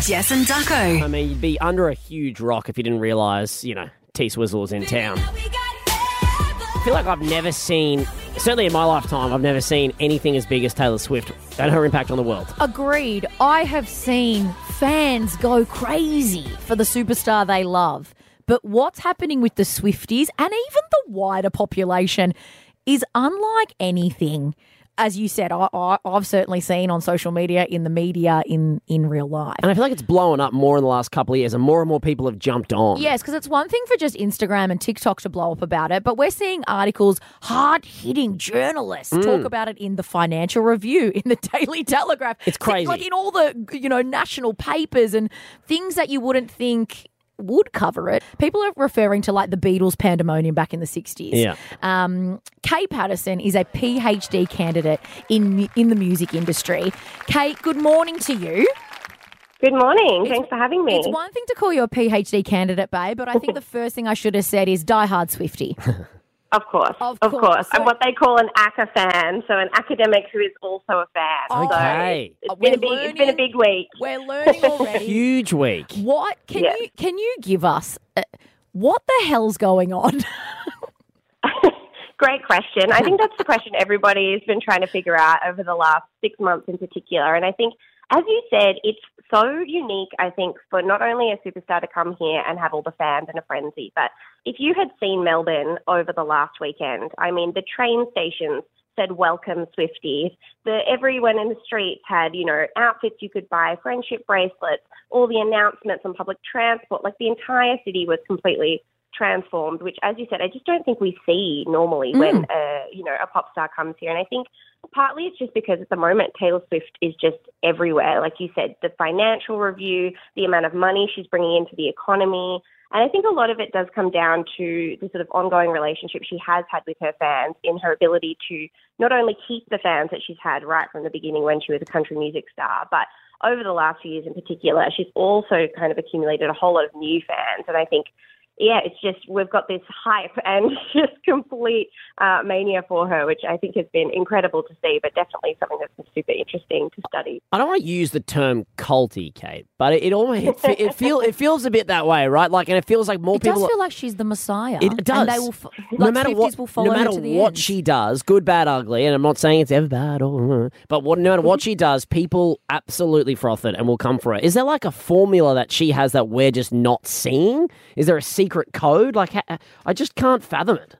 Jess and Ducko. I mean, you'd be under a huge rock if you didn't realise, you know, T Swizzle's in town. I feel like I've never seen, certainly in my lifetime, I've never seen anything as big as Taylor Swift and her impact on the world. Agreed. I have seen fans go crazy for the superstar they love. But what's happening with the Swifties and even the wider population is unlike anything. As you said, I, I, I've certainly seen on social media, in the media, in in real life. And I feel like it's blown up more in the last couple of years, and more and more people have jumped on. Yes, because it's one thing for just Instagram and TikTok to blow up about it, but we're seeing articles, hard hitting journalists Mm. talk about it in the Financial Review, in the Daily Telegraph. It's crazy. Like in all the, you know, national papers and things that you wouldn't think would cover it. People are referring to like the Beatles pandemonium back in the 60s. Yeah. Um, Kate Pattison is a PhD candidate in in the music industry. Kate, good morning to you. Good morning. Thanks for having me. It's one thing to call you a PhD candidate, babe, but I think the first thing I should have said is diehard Swiftie. Of course. Of Of, course. course. So- I'm what they call an aca fan, so an academic who is also a fan. Okay. So Uh, it's been, a big, it's been a big week. We're learning already. Huge week. what can Yeah. you can you give us? Uh, what the hell's going on? Great question. I think that's the question everybody's been trying to figure out over the last six months in particular. And I think, as you said, it's so unique, I think, for not only a superstar to come here and have all the fans in a frenzy, but if you had seen Melbourne over the last weekend, I mean, the train stations said welcome Swifties. The everyone in the streets had, you know, outfits you could buy, friendship bracelets, all the announcements on public transport. Like the entire city was completely transformed, which, as you said, I just don't think we see normally when, uh, you know, a pop star comes here. And I think partly it's just because at the moment Taylor Swift is just everywhere. Like you said, the financial review, the amount of money she's bringing into the economy. And I think a lot of it does come down to the sort of ongoing relationship she has had with her fans in her ability to not only keep the fans that she's had right from the beginning when she was a country music star, but over the last few years in particular, she's also kind of accumulated a whole lot of new fans. And I think yeah, it's just we've got this hype and just complete uh, mania for her, which I think has been incredible to see, but definitely something that's been super interesting to study. I don't want to use the term culty, Kate, but it, it almost it, fe- it feel it feels a bit that way, right? Like, and it feels like more it people. does feel like she's the Messiah. It does. And they will, fo- like no matter what, will follow no matter her to the what end. she does, good, bad, ugly, and I'm not saying it's ever bad or, but what, no matter what she does, people absolutely froth it and will come for it. Is there like a formula that she has that we're just not seeing? Is there a secret code? Like, I just can't fathom it.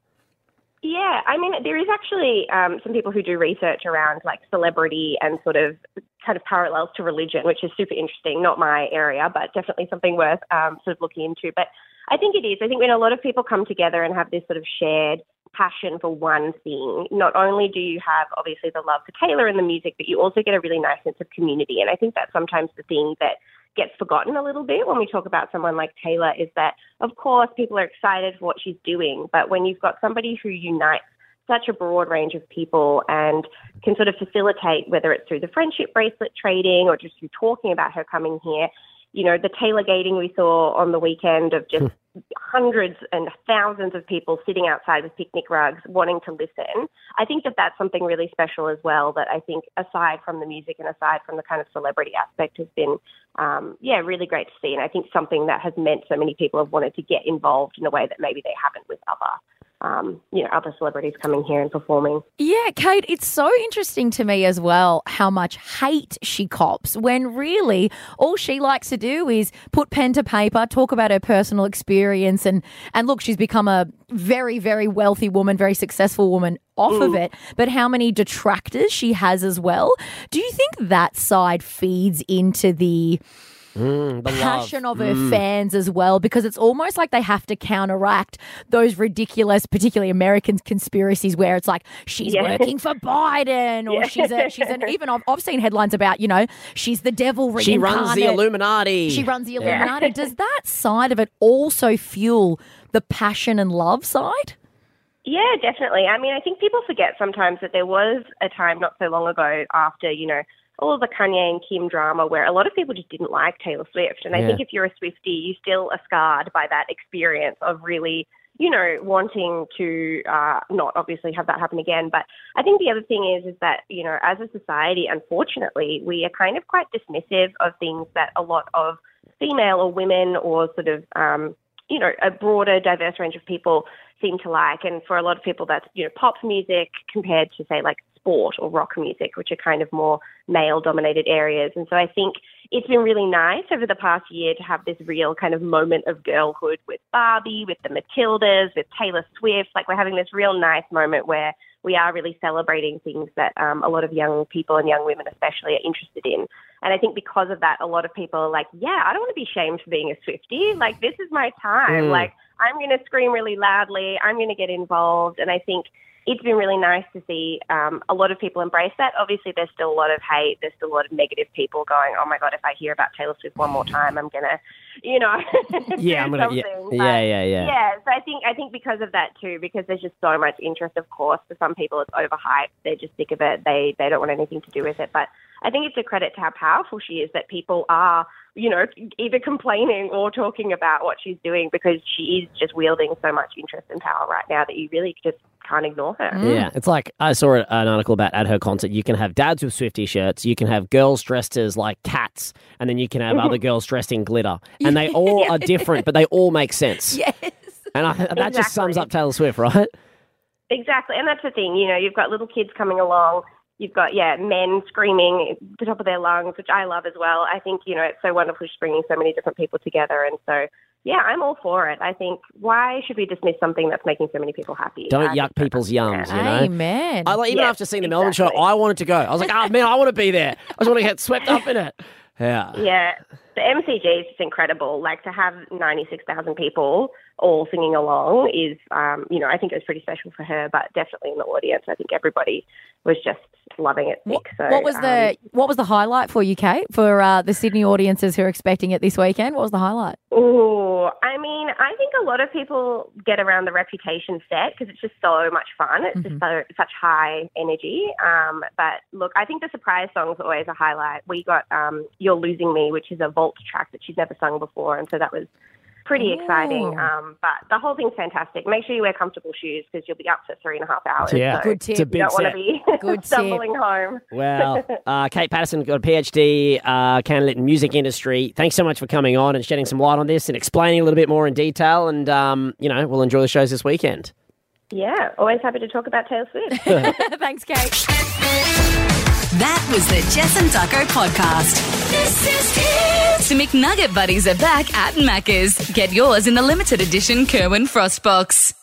Yeah, I mean, there is actually um, some people who do research around like celebrity and sort of kind of parallels to religion, which is super interesting. Not my area, but definitely something worth um, sort of looking into. But I think it is. I think when a lot of people come together and have this sort of shared passion for one thing, not only do you have obviously the love for Taylor and the music, but you also get a really nice sense of community. And I think that's sometimes the thing that gets forgotten a little bit when we talk about someone like Taylor is that, of course, people are excited for what she's doing, but when you've got somebody who unites such a broad range of people and can sort of facilitate, whether it's through the friendship bracelet trading or just through talking about her coming here, you know, the tailgating we saw on the weekend of just hundreds and thousands of people sitting outside with picnic rugs wanting to listen. I think that that's something really special as well. That I think, aside from the music and aside from the kind of celebrity aspect, has been, um, yeah, really great to see. And I think something that has meant so many people have wanted to get involved in a way that maybe they haven't with other, um, you know, other celebrities coming here and performing. Yeah, Kate, it's so interesting to me as well how much hate she cops when really all she likes to do is put pen to paper, talk about her personal experience and and look, she's become a very very wealthy woman, very successful woman off of it, but how many detractors she has as well. Do you think that side feeds into the Mm, the love. passion of her fans as well because it's almost like they have to counteract those ridiculous particularly American conspiracies where it's like she's Yeah. working for Biden or Yeah. she's a she's an even I've, I've seen headlines about you know she's the devil She runs the. Illuminati. she runs the Illuminati does that side of it also fuel the passion and love side Yeah, definitely. I mean, I think people forget sometimes that there was a time not so long ago after, you know, all the Kanye and Kim drama where a lot of people just didn't like Taylor Swift. And I think if you're a Swiftie, you still are scarred by that experience of really, you know, wanting to uh, not obviously have that happen again. But I think the other thing is, is that, you know, as a society, unfortunately, we are kind of quite dismissive of things that a lot of female or women or sort of, um, you know, a broader, diverse range of people seem to like. And for a lot of people, that's, you know, pop music compared to, say, like sport or rock music, which are kind of more male dominated areas. And so I think it's been really nice over the past year to have this real kind of moment of girlhood with Barbie, with the Matildas, with Taylor Swift. Like we're having this real nice moment where we are really celebrating things that um, a lot of young people and young women especially are interested in. And I think because of that, a lot of people are like, yeah, I don't want to be shamed for being a Swiftie. Like, this is my time. Mm. Like, I'm going to scream really loudly. I'm going to get involved. And I think it's been really nice to see um, a lot of people embrace that. Obviously, there's still a lot of hate. There's still a lot of negative people going, "Oh my god, if I hear about Taylor Swift one more time, I'm gonna, you know, Yeah, I'm gonna. Yeah, something." yeah, yeah, yeah. Yeah, so I think I think because of that too, because there's just so much interest. Of course, for some people it's overhyped. They're just sick of it. They they don't want anything to do with it. But I think it's a credit to how powerful she is that people are, you know, either complaining or talking about what she's doing because she is just wielding so much interest and power right now that you really just can't ignore her. Mm. Yeah, it's like I saw an article about at her concert. You can have dads with Swiftie shirts, you can have girls dressed as like cats, and then you can have other girls dressed in glitter, and they all are different, but they all make sense. Yes. And I, that just sums up Taylor Swift, right? Exactly, and that's the thing. You know, you've got little kids coming along. You've got yeah, men screaming at the top of their lungs, which I love as well. I think you know it's so wonderful she's bringing so many different people together, and so yeah, I'm all for it. I think why should we dismiss something that's making so many people happy? Don't I yuck people's yums, you know. Amen. I like even Yes, after seeing the Melbourne show. I wanted to go. I was like, oh man, I want to be there. I just want to get swept up in it. Yeah. Yeah, the MCG is just incredible. Like to have 96,000 people all singing along is, um, you know, I think it was pretty special for her, but definitely in the audience, I think everybody was just loving it. What. So, what was the um, what was the highlight for you, Kate? For uh, the Sydney audiences who are expecting it this weekend, what was the highlight? Oh, I mean, I think a lot of people get around the Reputation set because it's just so much fun. It's just so, such high energy. Um, but look, I think the surprise song is always a highlight. We got um, "You're Losing Me," which is a track that she's never sung before, and so that was pretty exciting. Um, but the whole thing's fantastic. Make sure you wear comfortable shoes because you'll be up for three and a half hours. Yeah. so Good tip. It's a You don't want to be Good tip. stumbling home. Well, uh, Kate Pattison got a PhD uh, candidate in music industry. Thanks so much for coming on and shedding some light on this and explaining a little bit more in detail. And um, you know, we'll enjoy the shows this weekend. Yeah, always happy to talk about Taylor Swift. Thanks, Kate. That was the Jess and Ducko podcast. This is it. The McNugget Buddies are back at Macca's. Get yours in the limited edition Kerwin Frost box.